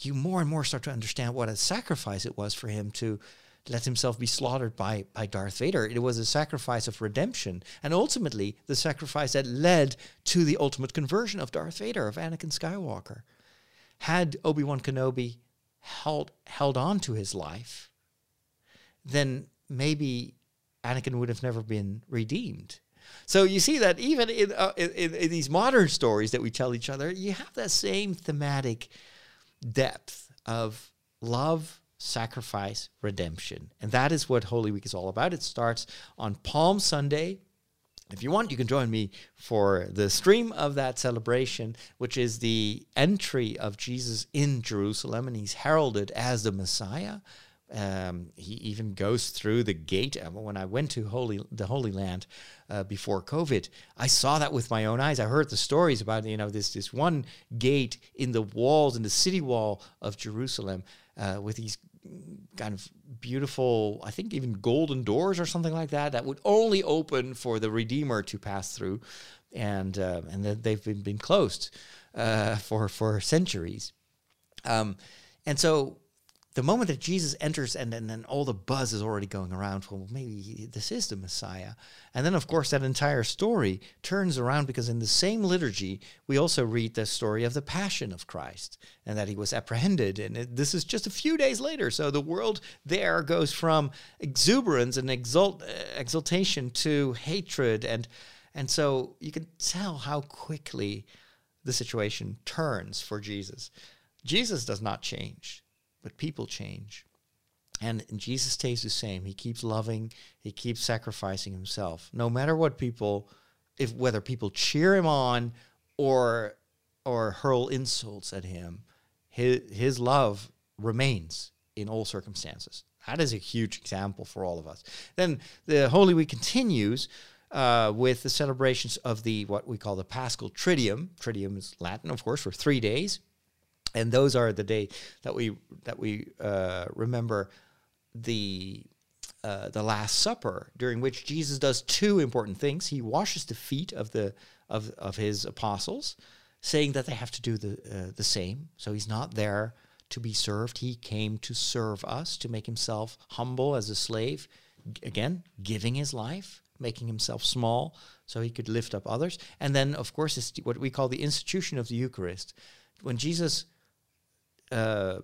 you more and more start to understand what a sacrifice it was for him to let himself be slaughtered by, by Darth Vader. It was a sacrifice of redemption, and ultimately the sacrifice that led to the ultimate conversion of Darth Vader, of Anakin Skywalker. Had Obi Wan Kenobi held, held on to his life, then maybe Anakin would have never been redeemed. So you see that even in, uh, in, in these modern stories that we tell each other, you have that same thematic depth of love sacrifice, redemption. And that is what Holy Week is all about. It starts on Palm Sunday. If you want, you can join me for the stream of that celebration, which is the entry of Jesus in Jerusalem, and he's heralded as the Messiah. Um, he even goes through the gate. Uh, when I went to Holy the Holy Land uh, before COVID, I saw that with my own eyes. I heard the stories about you know this this one gate in the walls in the city wall of Jerusalem uh, with these kind of beautiful, I think even golden doors or something like that, that would only open for the Redeemer to pass through, and uh, and they've been been closed uh, for for centuries, um, and so the moment that Jesus enters and, and then all the buzz is already going around, well, maybe this is the Messiah. And then, of course, that entire story turns around because in the same liturgy, we also read the story of the Passion of Christ and that he was apprehended. And it, this is just a few days later. So the world there goes from exuberance and exult, uh, exultation to hatred. And, and so you can tell how quickly the situation turns for Jesus. Jesus does not change, but people change. And Jesus stays the same. He keeps loving, he keeps sacrificing himself. No matter what people if whether people cheer him on or or hurl insults at him, his his love remains in all circumstances. That is a huge example for all of us. Then the Holy Week continues uh, with the celebrations of the what we call the Paschal Triduum. Triduum is Latin, of course, for three days, and those are the day that we that we uh, remember the uh, the Last Supper, during which Jesus does two important things. He washes the feet of the of of his apostles, saying that they have to do the uh, the same. So he's not there to be served. He came to serve us, to make himself humble as a slave. Again, giving his life, making himself small, so he could lift up others. And then, of course, it's what we call the institution of the Eucharist. When Jesus uh,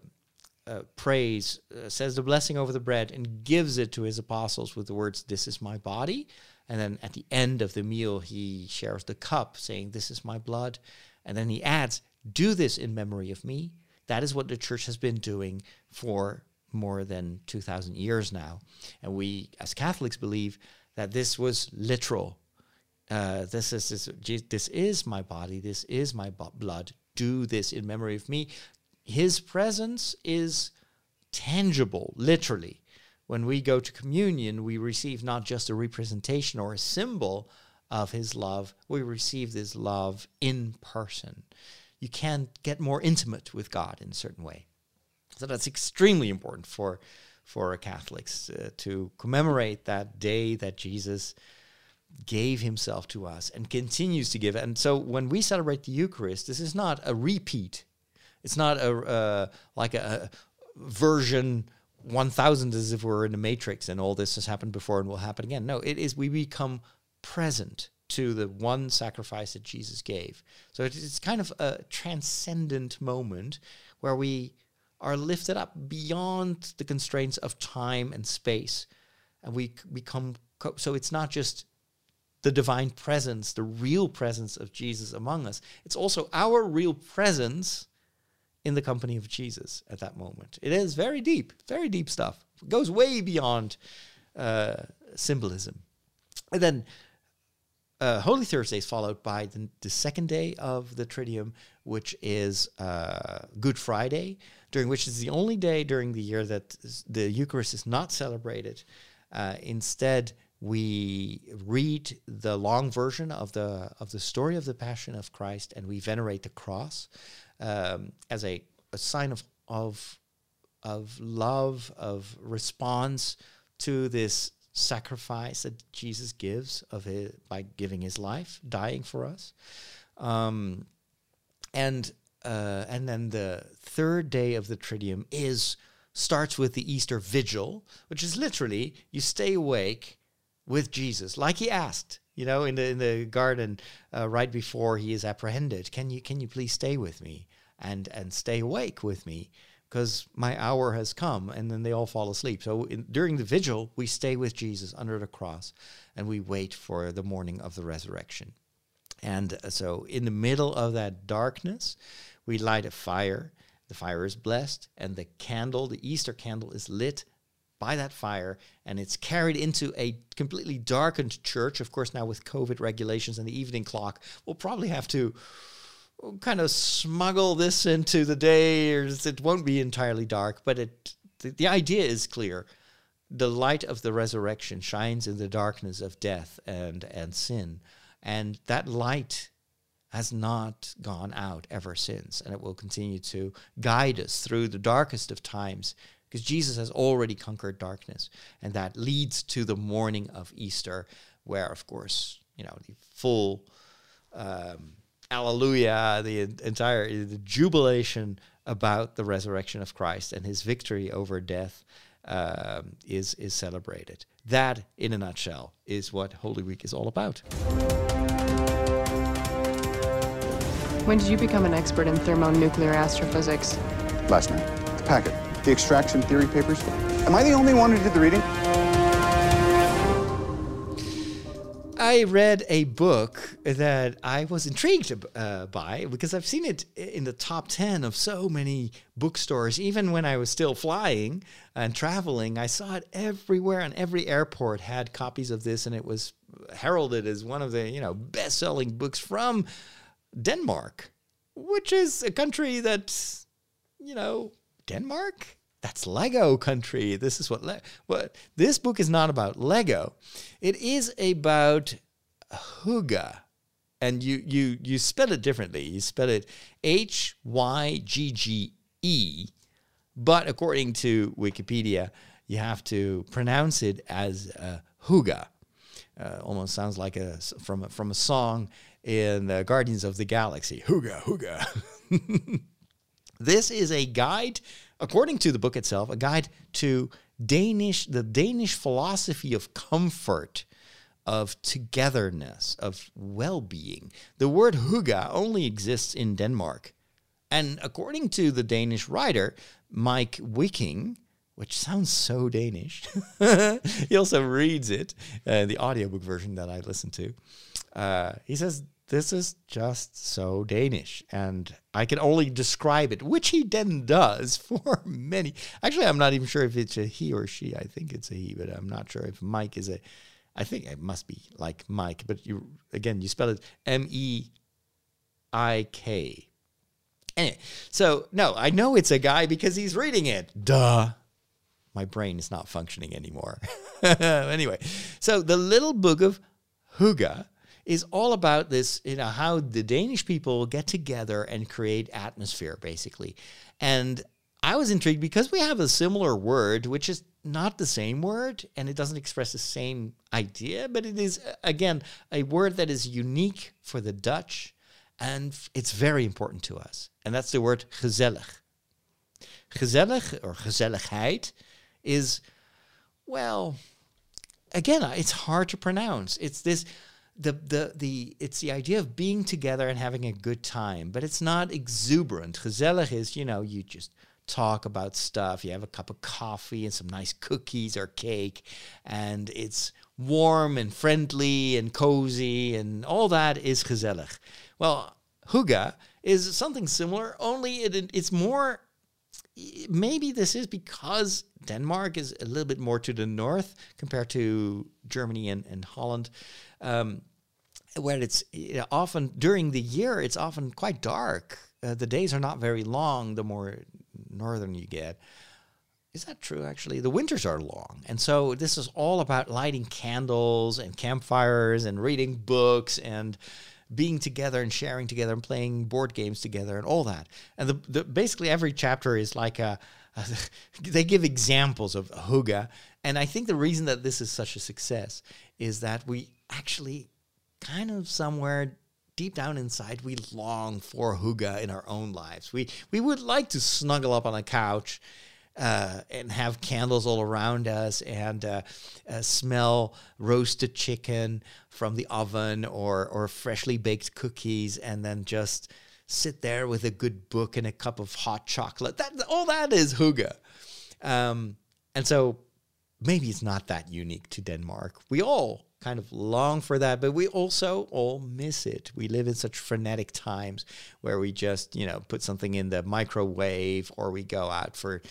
uh, prays, uh, says the blessing over the bread, and gives it to his apostles with the words, This is my body. And then at the end of the meal, he shares the cup, saying, This is my blood. And then he adds, Do this in memory of me. That is what the church has been doing for more than 2,000 years now. And we, as Catholics, believe that this was literal. Uh, this is this, this is my body. This is my blood. Do this in memory of me his presence is tangible, literally. When we go to communion, we receive not just a representation or a symbol of his love, we receive this love in person. You can't get more intimate with God in a certain way. So that's extremely important for, for Catholics uh, to commemorate that day that Jesus gave himself to us and continues to give. And so when we celebrate the Eucharist, this is not a repeat it's not a uh, like a, version 1000 as if we're in the matrix and all this has happened before and will happen again. No, it is we become present to the one sacrifice that Jesus gave. So it's kind of a transcendent moment where we are lifted up beyond the constraints of time and space and we become so it's not just the divine presence, the real presence of Jesus among us. It's also our real presence in the company of Jesus at that moment. It is very deep, very deep stuff. It goes way beyond uh, symbolism. And then uh, Holy Thursday is followed by the, the, second day of the Triduum, which is uh, Good Friday, during which is the only day during the year that the Eucharist is not celebrated. Uh, instead, we read the long version of the of the story of the Passion of Christ, and we venerate the cross um, as a, a sign of, of, of love, of response to this sacrifice that Jesus gives of his, by giving his life, dying for us. Um, and uh, and then the third day of the Triduum is starts with the Easter Vigil, which is literally you stay awake with Jesus, like he asked you know, in the in the garden uh, right before he is apprehended. Can you can you please stay with me and and stay awake with me? Because my hour has come, and then they all fall asleep. So in, during the vigil, we stay with Jesus under the cross, and we wait for the morning of the resurrection. And uh, so, in the middle of that darkness, we light a fire. The fire is blessed, and the candle, the Easter candle, is lit by that fire and it's carried into a completely darkened church. Of course, now with COVID regulations and the evening clock, we'll probably have to kind of smuggle this into the day, or it won't be entirely dark. But it, the, the idea is clear. The light of the resurrection shines in the darkness of death and, and sin. And that light has not gone out ever since, and it will continue to guide us through the darkest of times because Jesus has already conquered darkness. And that leads to the morning of Easter, where, of course, you know, the full um, alleluia, the entire the jubilation about the resurrection of Christ and his victory over death um, is, is celebrated. That, in a nutshell, is what Holy Week is all about. When did you become an expert in thermonuclear astrophysics? Last night. The packet the extraction theory papers. Am I the only one who did the reading? I read a book that I was intrigued uh, by because I've seen it in the top 10 of so many bookstores. Even when I was still flying and traveling, I saw it everywhere, and every airport had copies of this, and it was heralded as one of the you know best selling books from Denmark, which is a country that, you know, Denmark? That's Lego country. This is what Le- what this book is not about Lego. It is about Hygge. And you you you spell it differently. You spell it H Y G G E, but according to Wikipedia, you have to pronounce it as uh, Hygge. Uh, almost sounds like a from a, from a song in uh, Guardians of the Galaxy. Hygge, Hygge. this is a guide according to the book itself, a guide to Danish, the Danish philosophy of comfort, of togetherness, of well being. The word hygge only exists in Denmark. And according to the Danish writer, Meik Wiking, which sounds so Danish, he also reads it, uh, the audiobook version that I listened to. Uh, he says this is just so Danish. And I can only describe it, which he then does for many. Actually, I'm not even sure if it's a he or she. I think it's a he, but I'm not sure if Mike is a. I think it must be like Mike, but you again you spell it M E I K. Anyway, so no, I know it's a guy because he's reading it. Duh. My brain is not functioning anymore. anyway, so the little book of Hygge is all about this, you know, how the Danish people get together and create atmosphere, basically. And I was intrigued because we have a similar word, which is not the same word and it doesn't express the same idea, but it is, uh, again, a word that is unique for the Dutch and it's very important to us. And that's the word gezellig. Gezellig or gezelligheid is, well, again, uh, it's hard to pronounce. It's this the the the it's the idea of being together and having a good time, but it's not exuberant. Gezellig is, you know, you just talk about stuff. You have a cup of coffee and some nice cookies or cake, and it's warm and friendly and cozy, and all that is gezellig. Well, hygge is something similar, only it, it's more. Maybe this is because Denmark is a little bit more to the north compared to Germany and, and Holland um, where it's you know, often during the year it's often quite dark. Uh, the days are not very long. The more northern you get, is that true? Actually, the winters are long, and so this is all about lighting candles and campfires and reading books and being together and sharing together and playing board games together and all that. And the, the basically every chapter is like a, a they give examples of hygge, and I think the reason that this is such a success is that we actually kind of somewhere deep down inside we long for hygge in our own lives. We we would like to snuggle up on a couch uh, and have candles all around us and uh, uh, smell roasted chicken from the oven or or freshly baked cookies and then just sit there with a good book and a cup of hot chocolate. That all that is hygge, Um, and so maybe it's not that unique to Denmark. We all kind of long for that, but we also all miss it. We live in such frenetic times where we just, you know, put something in the microwave or we go out for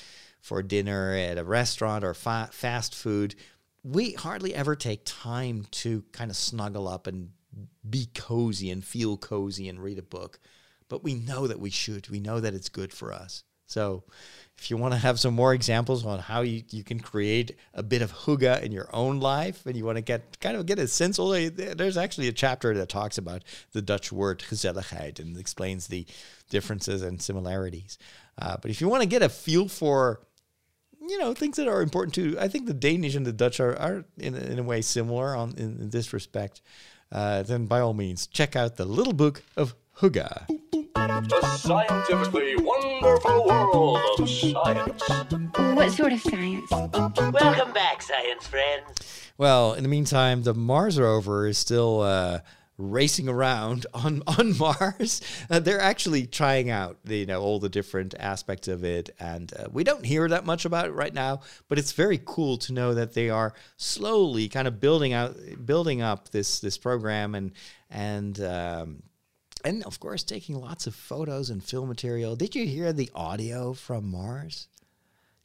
for dinner at a restaurant or fa- fast food. We hardly ever take time to kind of snuggle up and be cozy and feel cozy and read a book. But we know that we should. We know that it's good for us. So if you want to have some more examples on how you, you can create a bit of hygge in your own life and you want to get kind of get a sense there's actually a chapter that talks about the Dutch word gezelligheid and explains the differences and similarities. Uh, but if you want to get a feel for you know things that are important too, I think the Danish and the Dutch are, are in, in a way similar on in, in this respect. Uh, then by all means check out the little book of hygge. The scientifically wonderful world of science. What sort of science? Welcome back, science friends. Well, in the meantime, the Mars rover is still uh, racing around on on Mars. Uh, they're actually trying out, you know, all the different aspects of it, and uh, we don't hear that much about it right now. But it's very cool to know that they are slowly kind of building out, building up this this program, and and. Um, and of course, taking lots of photos and film material. Did you hear the audio from Mars?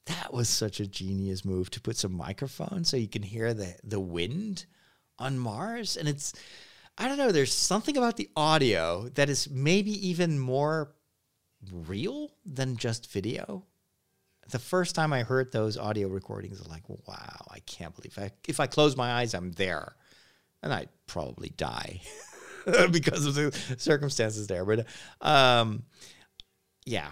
That was such a genius move to put some microphones so you can hear the the wind on Mars. And it's, I don't know, there's something about the audio that is maybe even more real than just video. The first time I heard those audio recordings, I was like, wow, I can't believe I, if I close my eyes, I'm there. And I'd probably die because of the circumstances there. But um, yeah,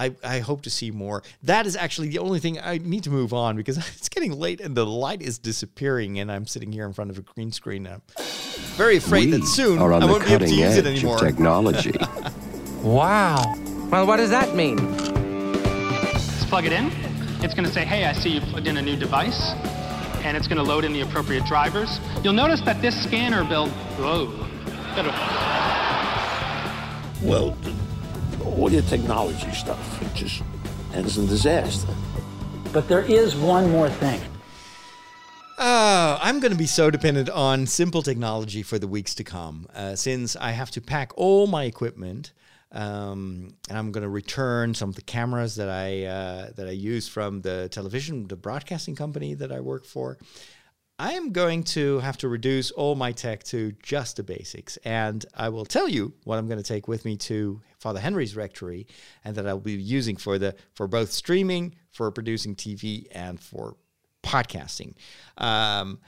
I, I hope to see more. That is actually the only thing I need to move on because it's getting late and the light is disappearing, and I'm sitting here in front of a green screen. And I'm very afraid we that soon are on I won't be able to use it anymore. technology. wow. Well, what does that mean? Let's plug it in. It's going to say, hey, I see you plugged in a new device. And it's going to load in the appropriate drivers. You'll notice that this scanner build, whoa. Well, all your technology stuff it just ends in disaster. But there is one more thing. Oh, I'm going to be so dependent on simple technology for the weeks to come, uh, since I have to pack all my equipment, um, and I'm going to return some of the cameras that I uh, that I use from the television, the broadcasting company that I work for. I am going to have to reduce all my tech to just the basics, and I will tell you what I'm going to take with me to Father Henry's rectory, and that I'll be using for the for both streaming, for producing TV, and for podcasting. Um,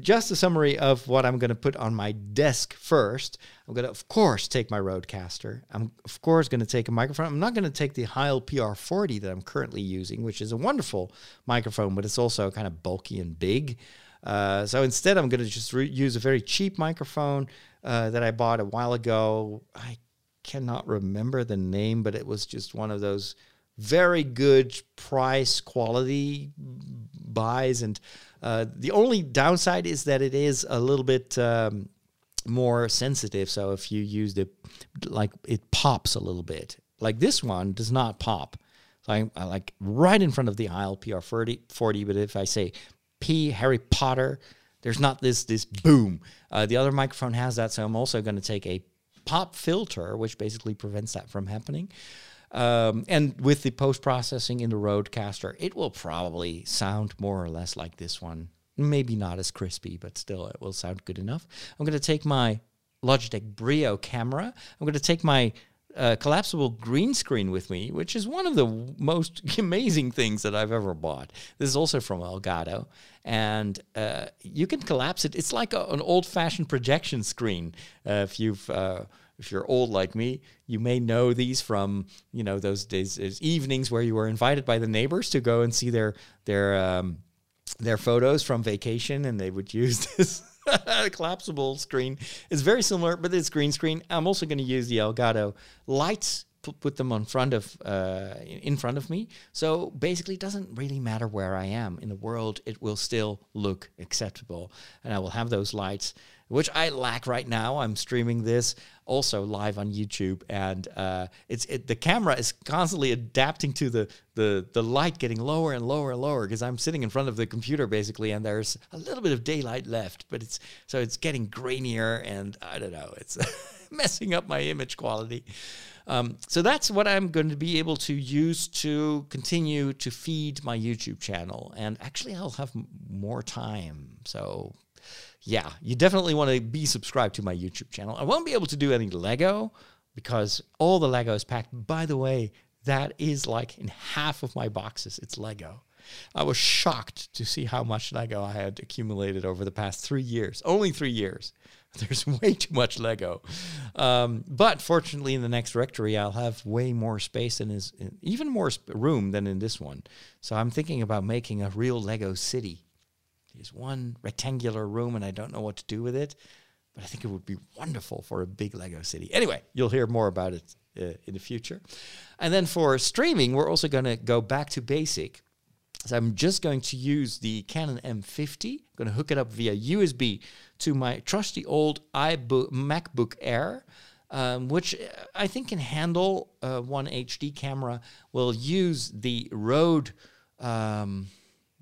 just a summary of what I'm going to put on my desk first. I'm going to, of course, take my Rodecaster. I'm, of course, going to take a microphone. I'm not going to take the Heil PR40 that I'm currently using, which is a wonderful microphone, but it's also kind of bulky and big. Uh, so instead, I'm going to just re- use a very cheap microphone uh, that I bought a while ago. I cannot remember the name, but it was just one of those very good price quality buys. And uh, the only downside is that it is a little bit um, more sensitive. So if you use it, like it pops a little bit. Like this one does not pop. So I, I like right in front of the Heil PR40, 40, but if I say P Harry Potter, there's not this this boom. Uh, the other microphone has that, so I'm also going to take a pop filter, which basically prevents that from happening. Um, and with the post processing in the Rodecaster, it will probably sound more or less like this one. Maybe not as crispy, but still it will sound good enough. I'm going to take my Logitech Brio camera. I'm going to take my uh, collapsible green screen with me, which is one of the most amazing things that I've ever bought. This is also from Elgato, and uh, you can collapse it. It's like a, an old-fashioned projection screen. Uh, if you've uh, if you're old like me, you may know these from you know those days, those evenings where you were invited by the neighbors to go and see their their um, their photos from vacation, and they would use this collapsible screen. It's very similar, but it's green screen. I'm also going to use the Elgato lights. Put, them on front of uh, in front of me. So basically, it doesn't really matter where I am in the world. It will still look acceptable, and I will have those lights which I lack right now. I'm streaming this also live on YouTube, and uh, it's it, the camera is constantly adapting to the the the light getting lower and lower and lower because I'm sitting in front of the computer basically, and there's a little bit of daylight left, but it's so it's getting grainier, and I don't know, it's messing up my image quality. Um, so that's what I'm going to be able to use to continue to feed my YouTube channel, and actually I'll have more time. So yeah, you definitely want to be subscribed to my YouTube channel. I won't be able to do any Lego because all the Lego is packed. By the way, that is like in half of my boxes, it's Lego. I was shocked to see how much Lego I had accumulated over the past three years. Only three years. There's way too much Lego. Um, but fortunately, in the next rectory, I'll have way more space and is even more room than in this one. So I'm thinking about making a real Lego city is one rectangular room and I don't know what to do with it, but I think it would be wonderful for a big Lego city. Anyway, you'll hear more about it uh, in the future. And then for streaming, we're also going to go back to basic. So I'm just going to use the Canon M50. I'm going to hook it up via USB to my trusty old iBook, MacBook Air, um, which I think can handle uh, one HD camera. Will use the Rode. Um,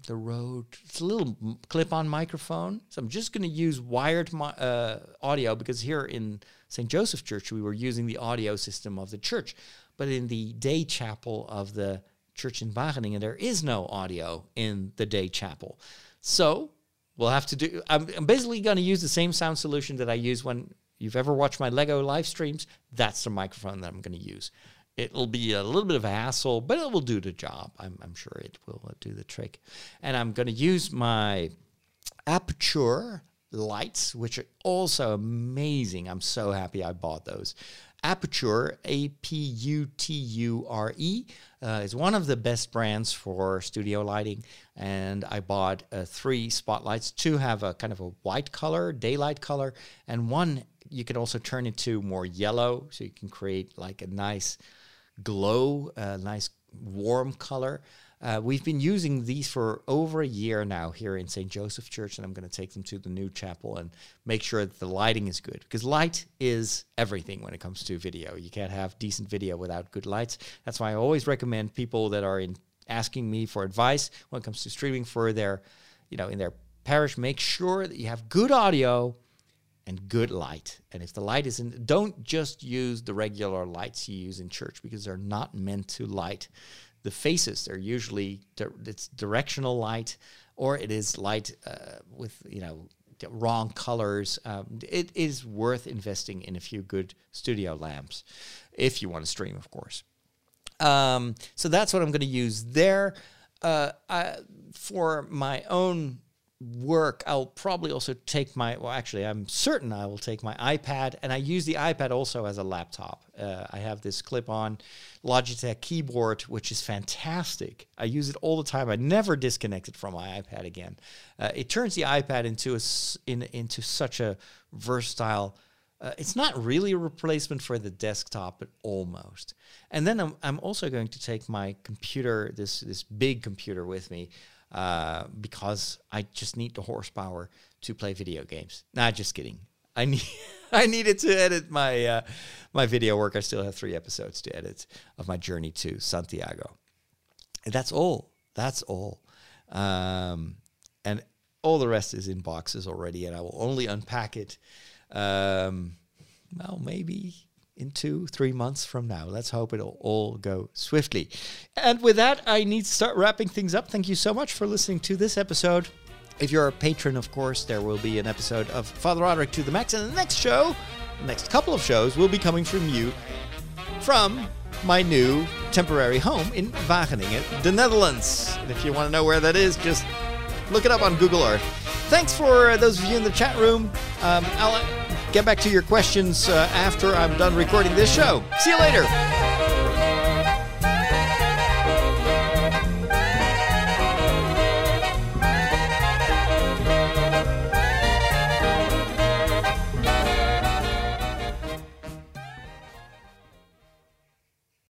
the Rode. It's a little clip-on microphone. So I'm just going to use wired uh, audio because here in St. Joseph Church we were using the audio system of the church, but in the day chapel of the church in Wageningen there is no audio in the day chapel. So we'll have to do. I'm, I'm basically going to use the same sound solution that I use when you've ever watched my Lego live streams. That's the microphone that I'm going to use. It'll be a little bit of a hassle, but it will do the job. I'm, I'm sure it will do the trick. And I'm going to use my Aputure lights, which are also amazing. I'm so happy I bought those. Aputure, A P U T U R E, uh, is one of the best brands for studio lighting. And I bought uh, three spotlights. Two have a kind of a white color, daylight color, and one you can also turn it to more yellow, so you can create like a nice glow, a nice warm color. Uh, we've been using these for over a year now here in St. Joseph Church, and I'm going to take them to the new chapel and make sure that the lighting is good because light is everything when it comes to video. You can't have decent video without good lights. That's why I always recommend people that are in asking me for advice when it comes to streaming for their, you know, in their parish, make sure that you have good audio and good light. And if the light isn't, don't just use the regular lights you use in church because they're not meant to light the faces. They're usually it's directional light, or it is light uh, with you know wrong colors. Um, it is worth investing in a few good studio lamps if you want to stream, of course. Um, so that's what I'm going to use there. Uh, I, for my own work, I'll probably also take my, well, actually, I'm certain I will take my iPad, and I use the iPad also as a laptop. Uh, I have this clip on Logitech keyboard, which is fantastic. I use it all the time. I never disconnect it from my iPad again. Uh, it turns the iPad into, a, in, into such a versatile uh, it's not really a replacement for the desktop, but almost. And then I'm, I'm also going to take my computer, this this big computer, with me uh, because I just need the horsepower to play video games. Nah, just kidding. I need I needed to edit my uh, my video work. I still have three episodes to edit of my journey to Santiago. And that's all. That's all. Um, and all the rest is in boxes already, and I will only unpack it. Um, well, maybe in two, three months from now. Let's hope it'll all go swiftly. And with that, I need to start wrapping things up. Thank you so much for listening to this episode. If you're a patron, of course, there will be an episode of Father Roderick to the Max. And the next show, the next couple of shows, will be coming from you from my new temporary home in Wageningen, the Netherlands. And if you want to know where that is, just look it up on Google Earth. Thanks for those of you in the chat room. Um, I'll get back to your questions uh, after I'm done recording this show. See you later.